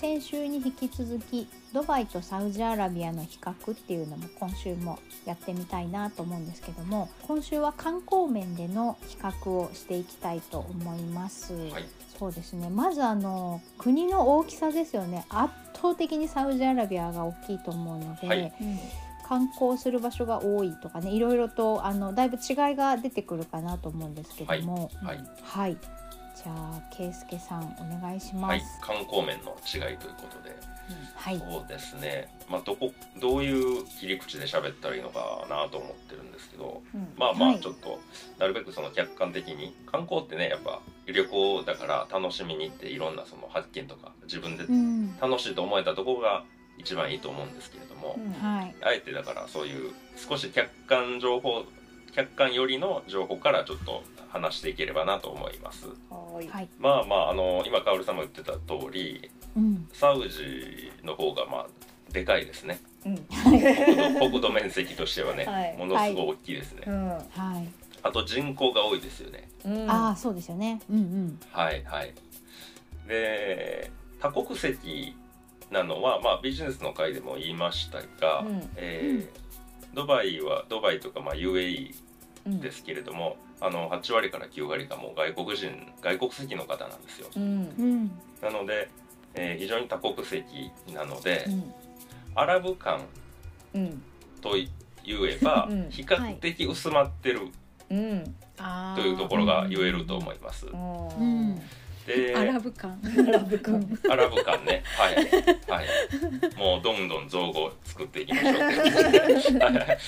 先週に引き続きドバイとサウジアラビアの比較っていうのも今週もやってみたいなと思うんですけども今週は観光面での比較をしていきたいと思います。はい。そうですねまずあの国の大きさですよね圧倒的にサウジアラビアが大きいと思うので、はい観光する場所が多いとかねいろいろとあのだいぶ違いが出てくるかなと思うんですけどもはい。はい、じゃあ圭介さんお願いします。はい。観光面の違いということで、はい、そうですね。まあどこどういう切り口で喋ったらいいのかなと思ってるんですけど、うん。まあまはい。あちょっとなるべくその客観的に観光ってねやっぱ旅行だから楽しみに行っていろんなその発見とか自分でうん、楽しいと思えたところが一番いいと思うんですけれども、うん。はい、あえてだからそういう少し客観情報客観よりの情報からちょっと話していければなと思います。はーい。はい、まあまああの今カオルさんも言ってた通りうん、サウジの方がまあでかいですね。うん。国土国土面積としてはね、はい。ものすごい大きいですね、うん。はい、あと人口が多いですよね。うん。ああ、そうですよね。うんうん、はいはい。で多国籍なのはまあビジネスの会でも言いましたが、うん。えードバイはドバイとかまあ UAE うん。ですけれども、あの8割から9割がもう外国人外国籍の方なんですよ。うん。うん、なので、えー非常に多国籍なので、うん、アラブ感うん。と言えばうん。比較的薄まってるうん。あというところが言えると思います。うん、でアラブ感。アラブ感アラブ感ね。はい。はい。もうどんどん造語を作っていきましょう。はい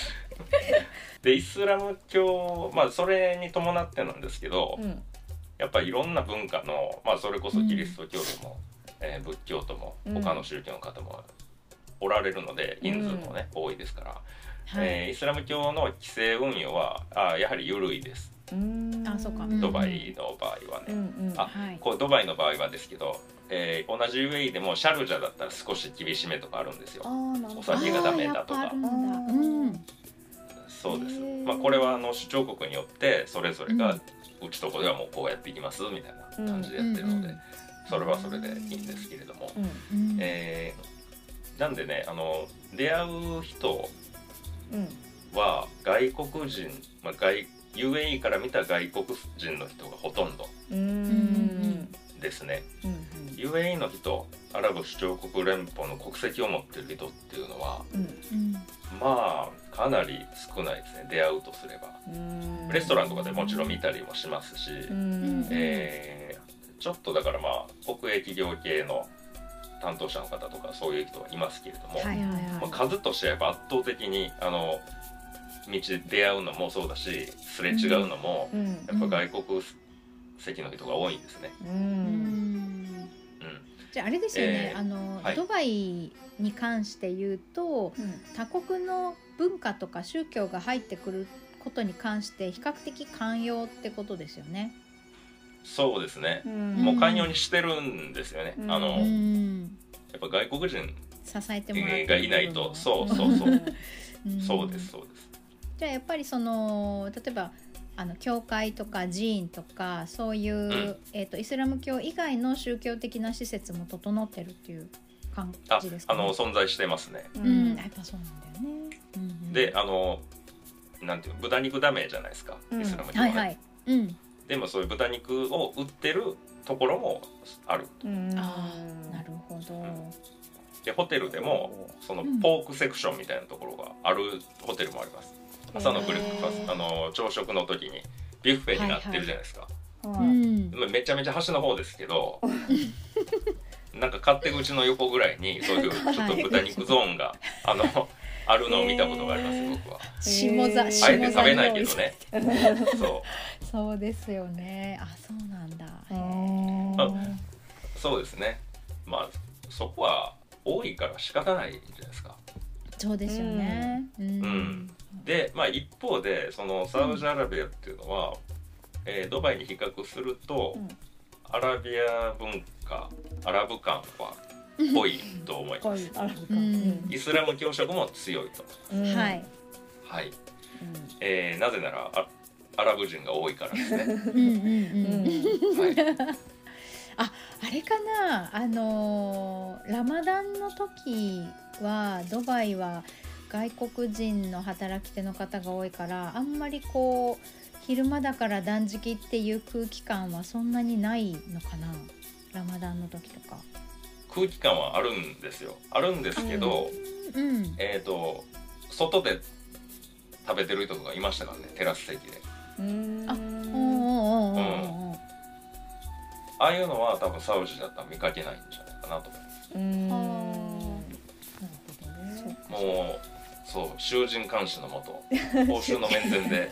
でイスラム教まあそれに伴ってなんですけど、うん。やっぱいろんな文化の、まあ、それこそキリスト教でも、えー仏教ともうん。他の宗教の方もおられるので、人数もね多いですから、はい、えーイスラム教の規制運用はあやはり緩いです。うん。あそうか。ドバイの場合はね、うんうん。あはい、こうドバイの場合はですけど、えー同じ UAE でもシャルジャだったら少し厳しめとかあるんですよ。お酒がダメだとかそうです。まあこれはあの首長国によってそれぞれが、ううんちとこではもうこうやっていきますみたいな感じでやってるので、それはそれでいいんですけれども、えーなんでねあの出会う人うんは外国人、まあ、外 UAE から見た外国人の人がほとんどですね。うん UAE の人アラブ首長国連邦の国籍を持ってる人っていうのはうん。うん、まあかなり少ないですね。出会うとすれば。うん。レストランとかでもちろん見たりもしますし、うん。えーちょっとだからまあ国営企業系の担当者の方とかそういう人はいますけれども、はいはいはい。まあ、数としてはやっぱ圧倒的にあの道で出会うのもそうだしすれ違うのもうん。やっぱ外国籍の人が多いんですね。じゃああれですよね、えーあの、はい。ドバイに関して言うとうん。他国の文化とか宗教が入ってくることに関して比較的寛容ってことですよね。そうですね、うん。もう寛容にしてるんですよね。うん。あのやうん、っぱ外国人支えてもらっがいないと。そう部そうそう、そうですそうです。じゃあやっぱりその例えばあの教会とか寺院とかそういう、ん。えー、とイスラム教以外の宗教的な施設も整ってるっていう感あじですか、あの存在してますね。ううん、やっぱそうなんだよね。うん。うんであのなんていうの豚肉ダメじゃないですか、うん。イスラム教はね、はいはい。うん。でもそういう豚肉を売ってるところもある。うん。ああ、なるほど。でホテルでもそのうんポークセクションみたいなところがあるホテルもあります朝のブレックファストあの朝食の時にビュッフェになってるじゃないですか、ううんん。まあめちゃめちゃ端の方ですけどなんか勝手口の横ぐらいにそういうちょっと豚肉ゾーンがあのあるのを見たことがあります僕は下座、あえて食べないけどねそそうですよね。あ、そうなんだ。そうですねまあそこは多いから仕方ないじゃないですか。そうですよね。うん。んで、まあ、一方でそのサウジアラビアっていうのは、えードバイに比較すると、うんアラビア文化アラブ感は濃いと思います。イスラム教色も強いと。うんはい。はい。うえーなぜならあアラブ人が多いからですね。うんうんうん。んはい。あれかな？あのーラマダンの時はドバイは外国人の働き手の方が多いからあんまりこう昼間だから断食っていう空気感はそんなにないのかなラマダンの時とか。空気感はあるんですよ。あるんですけど、うん、えっ、と外で食べてる人とかいましたからねテラス席で。うんあおああいうのは多分サウジだったら見かけないんじゃないかなと思います。そう囚人監視のもと 報酬の面前で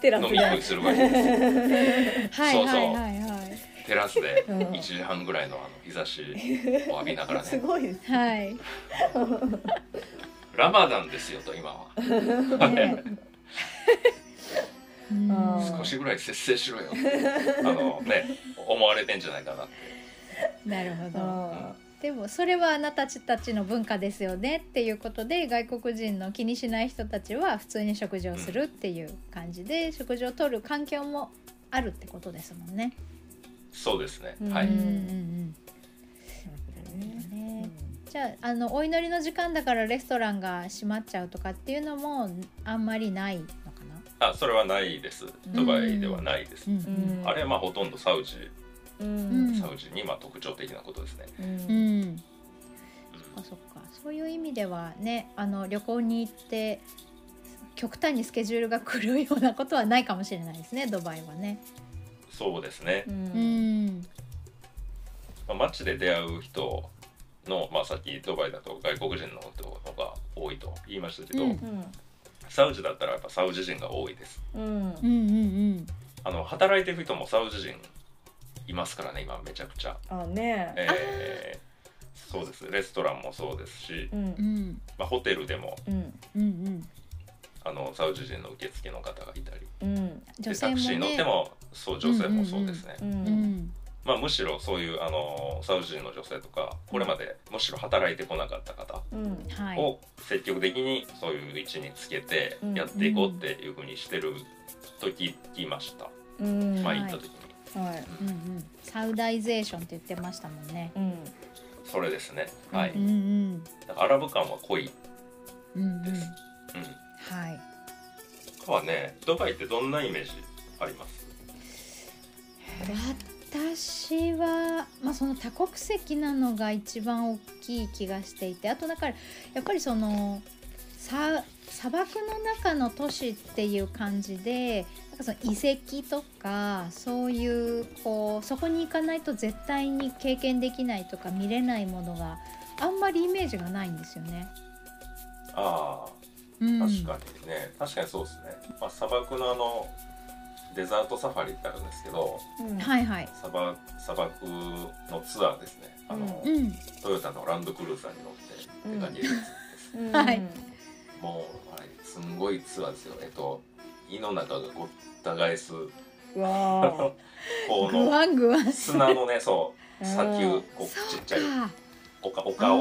テラス飲み食いでするわけです。はいそうそう。はいはいはい。テラスでうん。1時半ぐらいのあの日差しを浴びながら すねごいですはい。ラマダンですよと今は。少しぐらい節制しろよあのね思われてんじゃないかなって。なるほど。あでもそれはあなたたちの文化ですよねっていうことで外国人の気にしない人たちは普通に食事をするっていう感じで食事をとる環境もあるってことですもんね。そうですね。うん。はい。うんうんうん。ーねじゃああのお祈りの時間だからレストランが閉まっちゃうとかっていうのもあんまりないのかな？あそれはないです。ドバイではないです、うん。うん。あれはまあほとんどサウジうん。サウジにまあ特徴的なことですね、ううん。ん、そっかそっかそういう意味ではねあの旅行に行って極端にスケジュールが狂うようなことはないかもしれないですねドバイはね。そうですね。う、うん。んまあ、街で出会う人の、まあ、さっきドバイだと外国人の人のが多いと言いましたけど、うんうん。サウジだったらやっぱサウジ人が多いです。うん。うんうんうん。あの働いてる人もサウジ人いますからね今めちゃくちゃ、あね。えーそうです。レストランもそうですし、うん。うん。まあ、ホテルでもうん。うんうん。あのサウジ人の受付の方がいたり。うん。でタクシー乗ってねもそう女性もそうですね、ううん。ん。まあ、むしろそういうあのサウジ人の女性とかこれまでむしろ働いてこなかった方を積極的にそういう位置につけてうんやっていこうっていうふうにしてると聞きました、うん。まあはい行った時に、はい。うんうん。サウダイゼーションって言ってましたもんね。うん。それですね。はい、うんうん。だからアラブ感は濃い。うんうん。です、うん。はい。他はねドバイってどんなイメージあります？私は、まあ、その多国籍なのが一番大きい気がしていてあとだからやっぱりそのさ砂漠の中の都市っていう感じでなんかその遺跡とかそういうこうそこに行かないと絶対に経験できないとか見れないものがあんまりイメージがないんですよね。あうん、あ確かにね、確かにそうですね、まあ、砂漠のあのデザートサファリってあるんですけどうん。はいはい。砂漠砂漠のツアーですね。あの、ううん、トヨタのランドクルーザーに乗って出かけるやつです、う んはい。もう、はい、すんごいツアーですよ。えっと胃の中がごった返す。うわのんぐわん。砂のねそう。砂丘こうちっちゃいか。丘丘を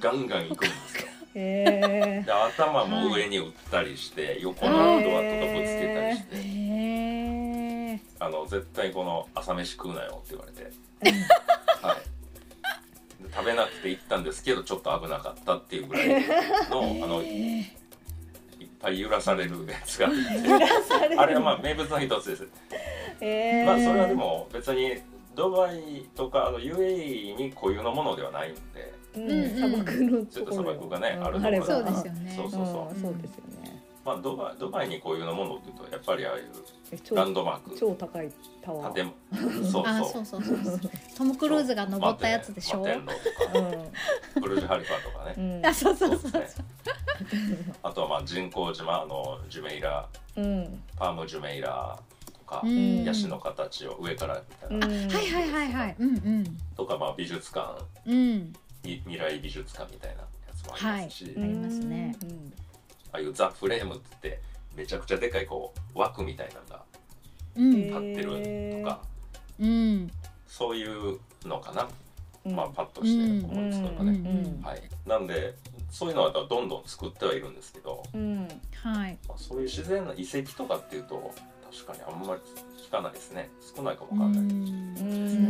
ガンガン行くんですよ。へで頭も上に打ったりして、横のアウトドアとかぶつけたりして。あの絶対この朝飯食うなよって言われて、はい、で食べなくて行ったんですけどちょっと危なかったっていうぐらいのあのぱい揺らされるやつが。あって揺らされる。あれはまあ名物の一つです、へー。まあそれはでも別にドバイとかあの UAE に固有のものではないんで。うんうん砂漠のちょっと砂漠がね、うんあるところれば。そうですよね。そうそうそう、んそうですよねまあドバイドバイに固有のものっていうとやっぱりああいうランドマーク。超高いタワー。建物。そうあ、そそううそうそうそう。トム・クルーズが登ったやつでしょ。マテンロとか。ブルジュハリファとかね。うん。あ、そうそうそうそう。あとはまあ人工島あのジュメイラ。うん。パームジュメイラとか、うん。ヤシの形を上からみたいな、うん。はいはいはいはい。うんうん。とかまあ美術館。うん。み未来美術館みたいなやつもありますし、ありますね。うんああいうザ・フレームって言ってめちゃくちゃでかいこう枠みたいなのがうん。立ってるとか、うん。そういうのかな、うん。まあパッとして思いつくのがね、うん。うん。はい、なんでそういうのはどんどん作ってはいるんですけど、うん。はい。まあ、そういう自然な遺跡とかっていうと確かにあんまり聞かないですね。少ないかもわかんない、ううん。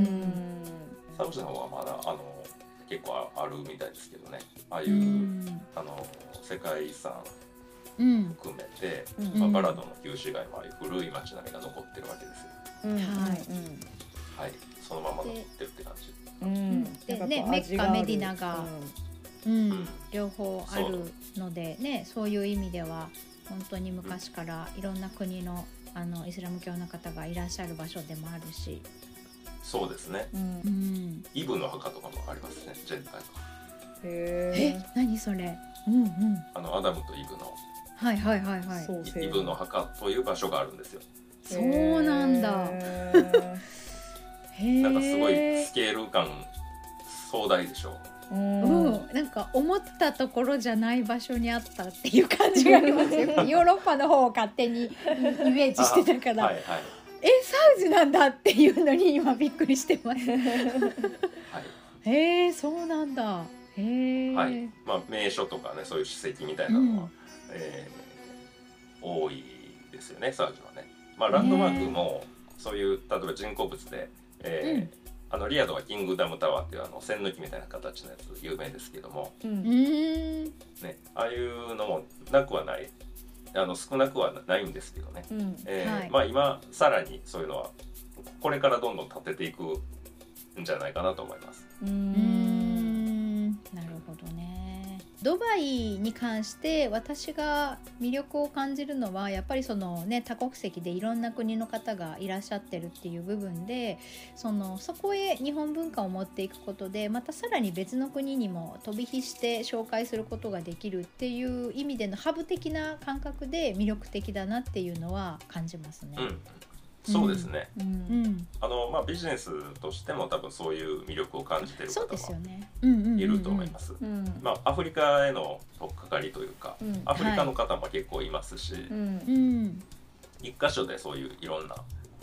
んサウジの方はまだあの結構あるみたいですけどね。ああいう、うん。あの世界遺産うん含めて、うん。まあ、バラドの旧市街もああいう古い街並みが残ってるわけですよ。うん。はい。はい。そのまま残ってるって感じ。うん。うん。でねメッカメディナがうん、両方あるのでねそういう意味では本当に昔からいろんな国のあのイスラム教の方がいらっしゃる場所でもあるし、そうですね。うん。うん。うん、イブの墓とかもありますねジェンタイへえ何それ？うんうん。あのアダムとイブのはいはいはいはい。イブの墓という場所があるんですよ。そうなんだ。へえなんかすごいスケール感壮大でしょ。ううんん、なんか思ったところじゃない場所にあったっていう感じがありますよ。ヨーロッパの方を勝手にイメージしてたから、はいはい。えサウジなんだっていうのに今びっくりしてます。はい。へえそうなんだ。へえ、はい。まあ、名所とかねそういう史跡みたいなのは、うんえー多いですよねサウジはね。まあ、ランドマークもそういう例えば人工物で、えーあのリアドはキングダムタワーっていうあの線抜きみたいな形のやつ有名ですけども、ううん。ーんね、ああいうのもなくはない。あの少なくはないんですけどね、うん。えーはい。まあ、今さらにそういうのはこれからどんどん立てていくんじゃないかなと思います。ううーんドバイに関して私が魅力を感じるのはやっぱりそのね多国籍でいろんな国の方がいらっしゃってるっていう部分でそのそこへ日本文化を持っていくことでまたさらに別の国にも飛び火して紹介することができるっていう意味でのハブ的な感覚で魅力的だなっていうのは感じますね。うん、そうですね、あのまあ、ビジネスとしても多分そういう魅力を感じてるそう方もですよね。うんうんうんうんいると思います。うん。まあ、アフリカへの取っかかりというか、うん。アフリカの方も結構いますし、一箇所でそういういろんな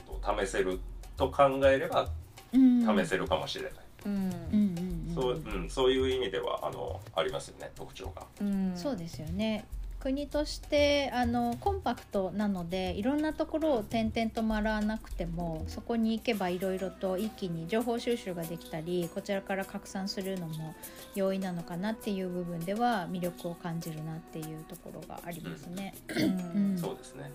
ことを試せると考えればうん、試せるかもしれない、そううん、そういう意味ではあのありますよね特徴が。うん。そうですよね国としてあのコンパクトなのでいろんなところを転々と回らなくてもそこに行けばいろいろと一気に情報収集ができたりこちらから拡散するのも容易なのかなっていう部分では魅力を感じるなっていうところがありますね。うんそうですね。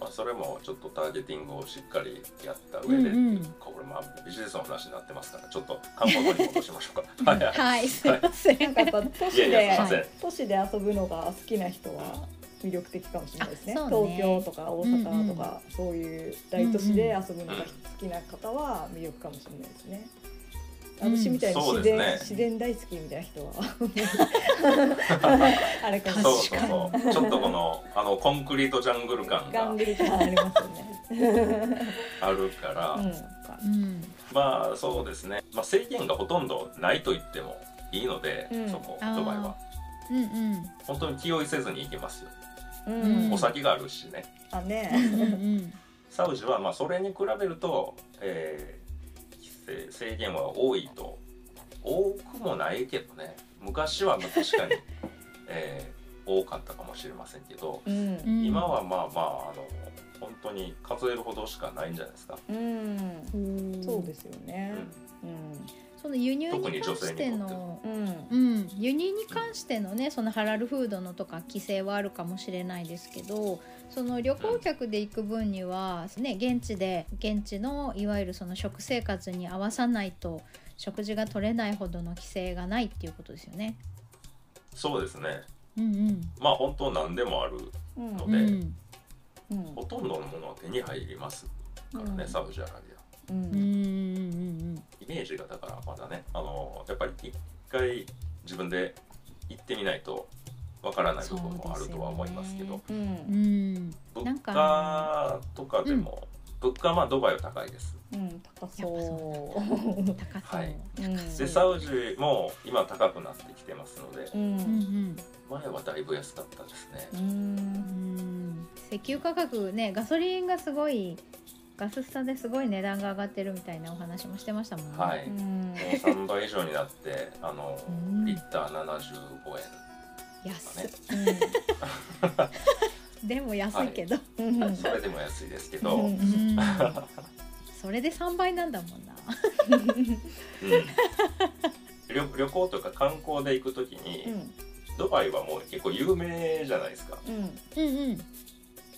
まあ、それもちょっとターゲティングをしっかりやった上で、うんうん。これまあビジネスの話になってますからちょっと看板に戻しましょうか。はい。はい。はい、すいません。なんかやっぱ都市でん都市で遊ぶのが好きな人は魅力的かもしれないですね。ね。東京とか大阪とか、そういう大都市で遊ぶのが好きな方は魅力かもしれないですね。うん私みたいに自然、そうですね。自然大好きみたいな人は。あれかもそうしれそうない。そう。ちょっとこのあのコンクリートジャングル感がガングリ感ありますよね。あるから、うん。うん、まあそうですね、まあ、制限がほとんどないと言ってもいいので、うん。そこドバイはうん、うん、本当に気負いせずに行けますよ、うん。お酒があるしね。うん、あね。うん、サウジはまあそれに比べると、えー制制限は多いと。多くもないけどね。昔はまあ確かに、えー多かったかもしれませんけど、うん。うん今はまあまああの本当に数えるほどしかないんじゃないですか、うん、うん。そうですようね。んその輸入特にに関してのうん、うん、輸入に関してのねそのハラルフードのとか規制はあるかもしれないですけどその旅行客で行く分には、ね、現地で現地のいわゆるその食生活に合わさないと食事が取れないほどの規制がないっていうことですよね。そうですね。うんうん。まあ本当何でもあるうんのでうんうん。ほとんどのものは手に入りますからね、うん。サウジアラビアううん。うんうんイメージがだからまだねあのやっぱり一回自分で行ってみないとわからない部分もあるとは思いますけどうん。うん。物か。価とかでも、物価はまあドバイは高いです。うん高そ高そう、はい。うん。でサウジも今高くなってきてますのでううん。ん前はだいぶ安かったですね。ううんん。石油価格ねガソリンがすごいガススタですごい値段が上がってるみたいなお話もしてましたもんね。はい。うん。もう3倍以上になってあのうん。リッター75円。安っ。う でも安いけど、んうん。それでも安いですけど、それで3倍なんだもんな。旅旅行とか観光で行く時に、うん。ドバイはもう結構有名じゃないですか。うん。うんうん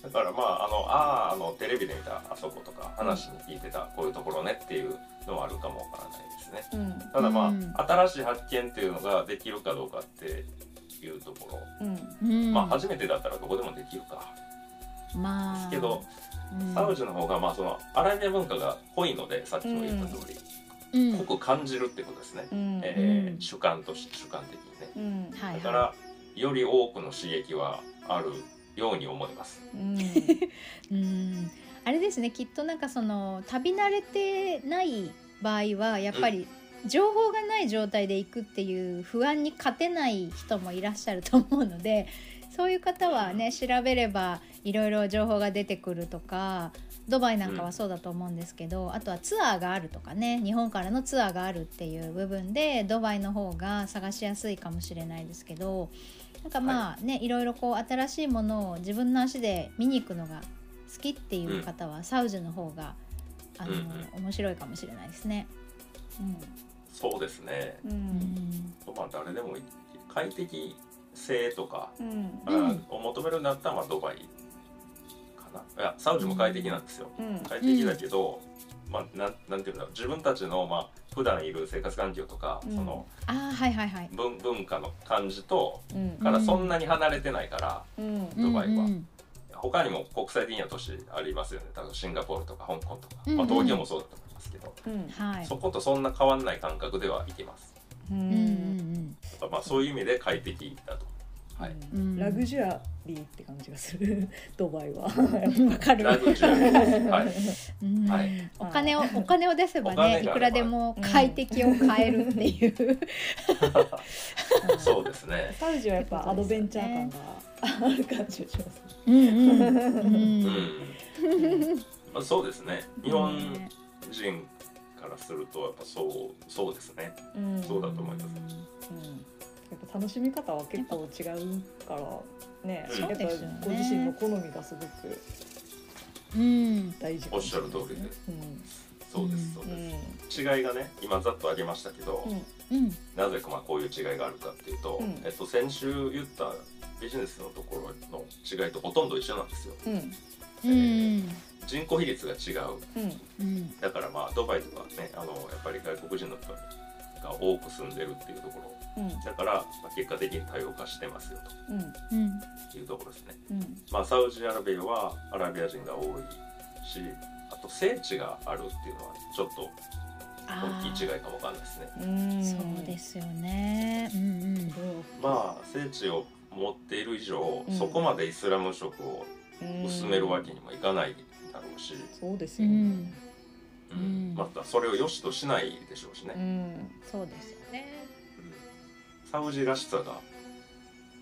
だからまああのあーあのテレビで見たあそことか話に聞いてたこういうところねっていうのはあるかもわからないですね。うん。ただまあ、うん。新しい発見っていうのができるかどうかっていうところ、うん。うん。まあ初めてだったらどこでもできるか。まあ。ですけど、うん。サウジの方がまあそのアラビア文化が濃いのでさっきも言った通り、うん。濃く感じるってことですね、うん。えーうん。主観とし主観的にね。うん。はい。だからより多くの刺激はあるように思います。うん。うん。あれですねきっとなんかその旅慣れてない場合はやっぱり情報がない状態で行くっていう不安に勝てない人もいらっしゃると思うのでそういう方はね調べればいろいろ情報が出てくるとかドバイなんかはそうだと思うんですけど、あとはツアーがあるとかね日本からのツアーがあるっていう部分でドバイの方が探しやすいかもしれないですけどなんかまあね、い、ろいろこう新しいものを自分の足で見に行くのが好きっていう方は、サウジの方があの、うんうん。面白いかもしれないですね。そうですね。ううん。んまあ誰でもいい快適性とか、うん。を求めるんだったらまあドバイかな。いやサウジも快適なんですよ、うん。快適だけど、まあなんなんていうんだろう。自分たちのまあ普段いる生活環境とか、うん。そのああはいはいはい。文文化の感じとうん。からそんなに離れてないから、うん。ドバイは。うん他にも国際的な都市ありますよね。例えばシンガポールとか香港とか、うんうん。まあ、東京もそうだと思いますけど、うん。はい。そことそんな変わんない感覚ではいけます。ううんん。やっぱまあそういう意味で快適だとはい。ラグジュアリーって感じがする。ドバイは。わかる。はい。うん。はい。お金をお金を出せばねいくらでも快適を買えるっていう。そうですね。サウジはやっぱアドベンチャー感がある感じがしますまあ、そうですね。日本ね人からするとやっぱそうそうですね。うん。そうだと思います。うんやっぱ楽しみ方は結構違うからね。うんやっぱご自身の好みがすごくうん。大事かおっしゃもしれない。る通りで。うん。そうですそううです、ん。違いがね今ざっと挙げましたけど、うん。うん。なぜかまあこういう違いがあるかっていうと、うん。えっと、先週言ったビジネスのところの違いとほとんど一緒なんですよ。うん。うん。人口比率が違う。うん。うん。だからまあドバイとかねあのやっぱり外国人の人が多く住んでるっていうところ。うん。だから、まあ、結果的に多様化してますようんうん。というところですね。うん。まあサウジアラビアはアラビア人が多いしあと聖地があるっていうのはちょっと大きい違いかもわかんないですね。うん。そうですよね。うんうん。まあ聖地を持っている以上、うん。そこまでイスラム色をうん薄めるわけにもいかないだろうし、そうですよねまたそれを良しとしないでしょうしね、うん。そうですよね。うん。サウジらしさが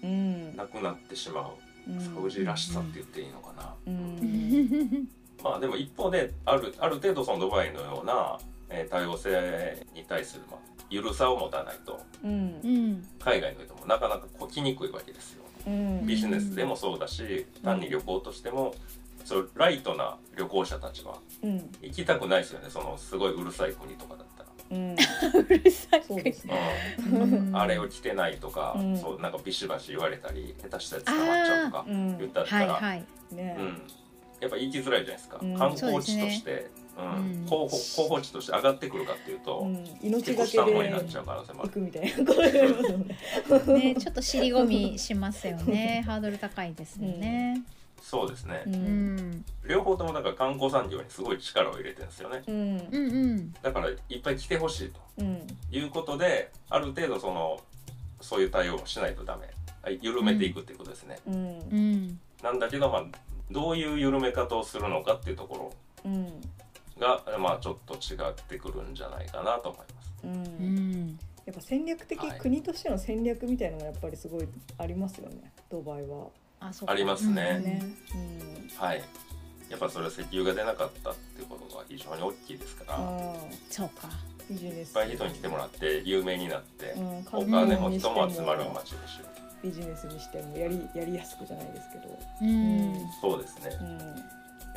うん。なくなってしまう、うん。サウジらしさって言っていいのかな、うん。まあでも一方であるある程度そのドバイのような、えー多様性に対する、まあ、ゆるさを持たないと海外の人もなかなかこう来にくいわけですよ。うん。ビジネスでもそうだし単に旅行としてもそうライトな旅行者たちはうん。行きたくないですよね。そのすごいうるさい国とかだったら。うん。うるさい。そうですね。うん。あれを着てないとか、うん。そうなんかビシバシ言われたり下手したら捕まっちゃうとかうん。言ったら、はいはい。ね。うん、やっぱ言いづらいじゃないですか、うん。観光地として。う、うん。ん、候補候補地として上がってくるかっていうと、うん。命結構がけ下の方になっでちゃう可能性もある。行くみたいな。ねちょっと尻込みしますよね。ハードル高いですよね。そうですね、ううん。ん両方ともだから観光産業にすごい力を入れてるんですよね。うん。うんうん。だからいっぱい来てほしいとうん。いうことである程度そのそういう対応をしないとダメ。はい緩めていくっていうことですね、うん。うん。なんだけどまあどういう緩め方をするのかっていうところうんが、まあ、ちょっと違ってくるんじゃないかなと思います。うん。うん。やっぱ戦略的、はい。国としての戦略みたいなのがやっぱりすごいありますよね。ドバイは。ありますねね。はいやっぱそれは石油が出なかったっていうことが非常に大きいですから、そうかービジネス。ぱい人に来てもらって有名になって、うん、お金も人も集まる街でしょう。ビジネスにしてもやりやりやすくじゃないですけど。うんそうですね。うん、や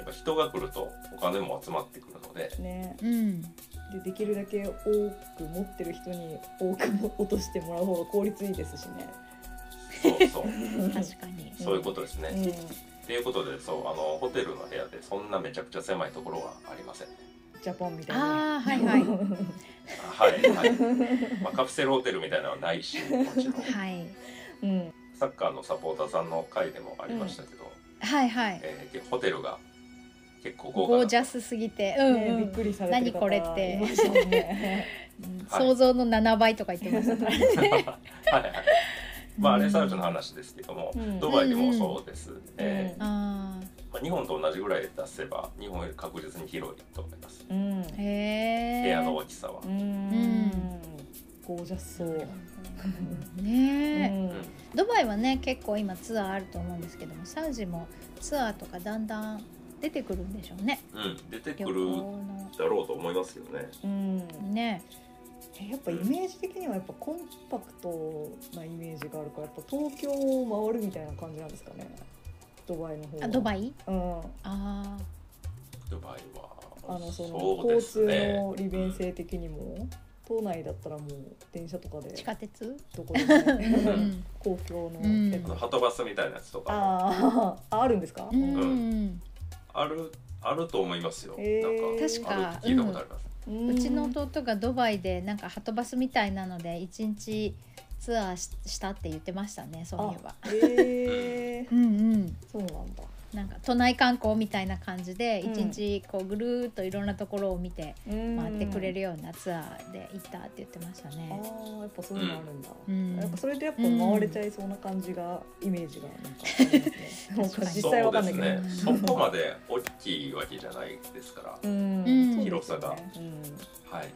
っぱ人が来るとお金も集まってくるので、ね。うんでできるだけ多く持ってる人に多くも落としてもらう方が効率いいですしね。そうそう、確かにそういうことですね。うん、っていうことで、そうあのホテルの部屋でそんなめちゃくちゃ狭いところはありませんね。ジャパンみたいな。ああはいはいはいはい。まあカプセルホテルみたいなのはないし、もちろんはいうん、サッカーのサポーターさんの会でもありましたけど、はいはいえーホテルが結構豪華ゴなージャスすぎてうんね、うんびっくりされ何これってね。想像の7倍とか言ってましたから はいはい。まああれサウジの話ですけども、うん。ドバイでもそうですね。うんあまあ日本と同じぐらい出せば日本より確実に広いと思います。うん。あへえ部屋の大きさは。ううん。ん、ゴージャスそう。ねえ、うん。ドバイはね結構今ツアーあると思うんですけどもサウジもツアーとかだんだん出てくるんでしょうね。うん、出てくるのだろうと思いますけどね。うん。ね。えやっぱイメージ的にはやっぱコンパクトなイメージがあるからやっぱ東京を回るみたいな感じなんですかね。ドバイの方は。あドバイ？うん。あドバイは。あのその交通。の利便性的にも島内だったらもう電車とかで。あ地下鉄？どこで公共のうん。やつあのハトバスみたいなやつとか。もあーああるんですか、うん、うん。あるあると思いますよ。なん確かあるって聞いたことあります。ううちの弟がドバイでなんかハトバスみたいなので一日ツアーししたって言ってましたねそういえば。あへえうんうん。そうなんだなんか都内観光みたいな感じでうん。一日こうぐるーっといろんなところを見て回回ってくれるようなツアーで行ったって言ってましたあね。あやっぱそういうのあるんだ、うん。やっぱそれでやっぱ回れちゃいそうな感じが、イメージがなんかあり実際わかんないけど。ね。そこまで大きいわけじゃないですから。うん。広さが。うんはい。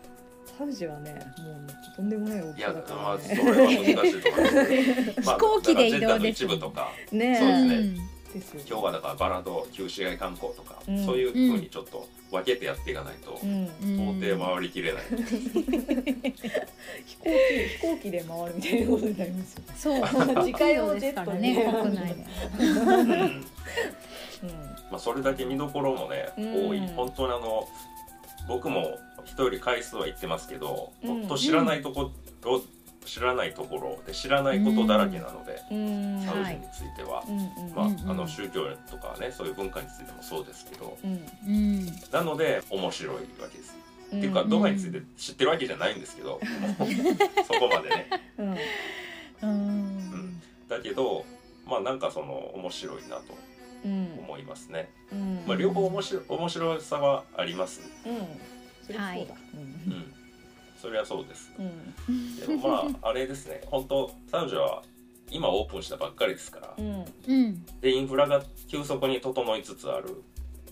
サウジはねもうとんでもない大きいや、さだかまあ、らねそれは難しいと思います。まあ飛行機で移動ですねそうですね。んですよ今日はだからバラと旧市街観光とか、うん。そういうふうにちょっと分けてやっていかないと、うん。うん。到底回りきれない。飛行機飛行機で回るみたいなことになりますよそう。自家用ジェットね。ね国内で。うん。うまあ、それだけ見どころもね、うん。多い。本当にあの、僕も人より回数は行ってますけど、うん。本当知らないところ、知らないところで知らないことだらけなので、サウジについては。まああの宗教とかねそういう文化についてもそうですけど。なので面白いわけです。うん。っていうかドバイについて知ってるわけじゃないんですけど、そこまでね。うん。うん。だけどまあなんかその面白いなとうん。思いますね。うん。まあ両方面白面白さはあります。うん。それはそうだ。うん、それはそうです。うん。でもまああれですね。本当サウジは今オープンしたばっかりですから。う、ん。うん。でインフラが急速に整いつつある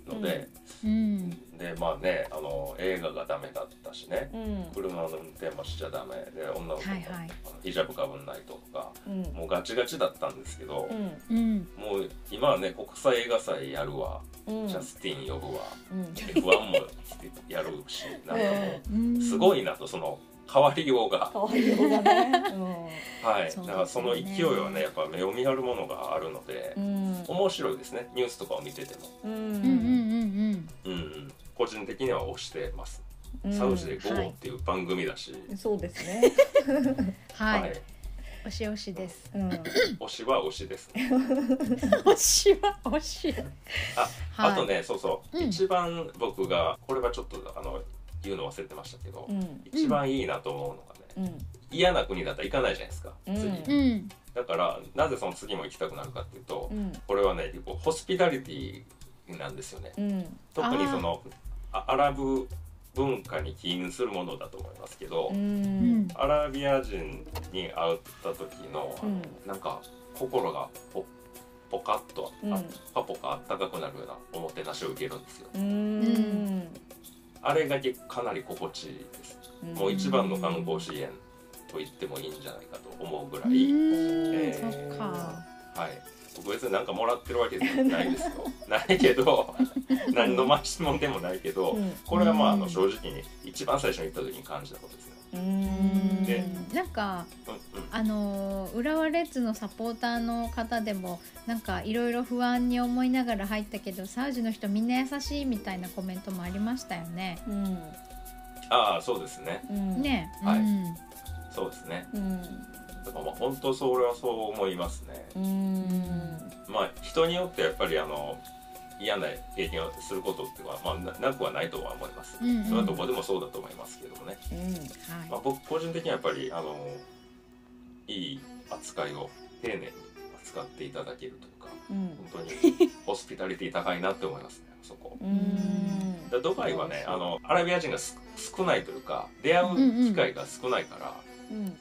ので、うん。でまあねあの映画がダメだったしね。うん。車の運転もしちゃダメ。で女の子も、はいはい。あのヒジャブかぶんないとか。うん。もうガチガチだったんですけど、うん。もう今はね国際映画祭やるわ、うん。ジャスティン呼ぶわ。うん。F1 もやるしなんかもうん。うすごいなとその変わりようが、変わりようがね。はい。そうですよね。だからその勢いはねやっぱ目を見張るものがあるのでう、ん。面白いですね。ニュースとかを見てても、うん。うんうんうんうん。うん、個人的には推してます、うん。サウジではい。っていう番組だし、そうですね。う んはい。推し推しです。うん。推しは推しですね。推しは推し。あはい。あとねそうそう、うん。一番僕がこれはちょっとあの言うの忘れてましたけど、うん。一番いいなと思うのがね、うん。嫌な国だったら行かないじゃないですか、うん。次。うん。だからなぜその次も行きたくなるかっていうと、うん。これはね結構ホスピタリティなんですよね。うん。特にそのあアラブ文化に起因するものだと思いますけど、アラビア人に会った時の、うん。なんか心がポポカッと、うん。あポカポカあったかくなるようなおもてなしを受けるんですよ。うーんあれが結構かなり心地いいです。もう一番の観光資源と言ってもいいんじゃないかと思うぐらうい、えそっか。はい僕別になんかもらってるわけじゃないですよ。ないけど何の回しもんでもないけど、うん。これはまああのうん正直に一番最初に行った時に感じたことですね。うん。でんなんかうんうん。あの浦和レッズのサポーターの方でもなんかいろいろ不安に思いながら入ったけどサウジの人みんな優しいみたいなコメントもありましたよね。うん。ああそうですね。うんね、はい。うん。そうですね。うんだからまあ本当それはそう思いますね。うんまあ人によってやっぱりあの嫌な経験をすることっていうのは、まあ、ななくはないとは思います。うんうんそれはどこでもそうだと思いますけどもね。うんまあ、僕個人的にはやっぱりあのいい扱いを丁寧に扱っていただけるというかうん本当にホスピタリティ高いなって思いますね そこ。うんでドバイはねあのアラビア人がす少ないというか出会う機会が少ないから、うん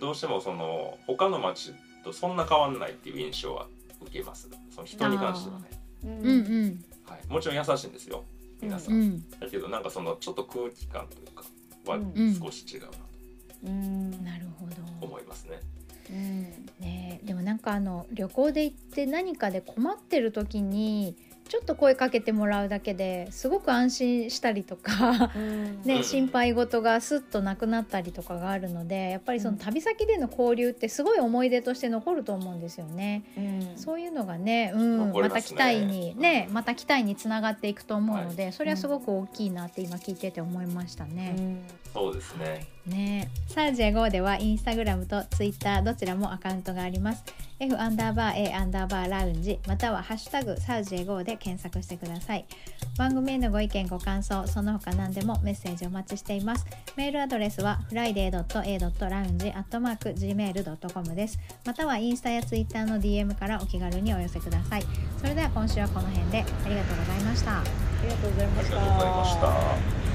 どうしてもその他の街とそんな変わんないっていう印象は受けます。その人に関してはね、ううんうん。はい、もちろん優しいんですよ。皆さ、うんん。だけどなんかそのちょっと空気感というかはうん。少し違うなと。うん。なるほど。思いますね。うん。ねえ。でもなんかあの旅行で行って何かで困ってる時にちょっと声かけてもらうだけですごく安心したりとかうん。ね、うん。心配事がスッとなくなったりとかがあるのでやっぱりそのうん旅先での交流ってすごい思い出として残ると思うんですよね。うん。そういうのがね、うん、まね。ますた期待にね、また期待につながっていくと思うので、それはすごうく大きいなって今聞いてて思いましたね。うんそうですね。ね。サウジエゴではインスタグラムとツイッターどちらもアカウントがあります。F アンダーバー A アンダーバーラウンジまたはハッシュタグサウジエゴで検索してください。番組へのご意見ご感想その他何でもメッセージお待ちしています。メールアドレスは friday.a.lounge.gmail.com です。またはインスタやツイッターの DM からお気軽にお寄せください。それでは今週はこの辺で。ありがとうございました。ありがとうございましありがとうございましたた。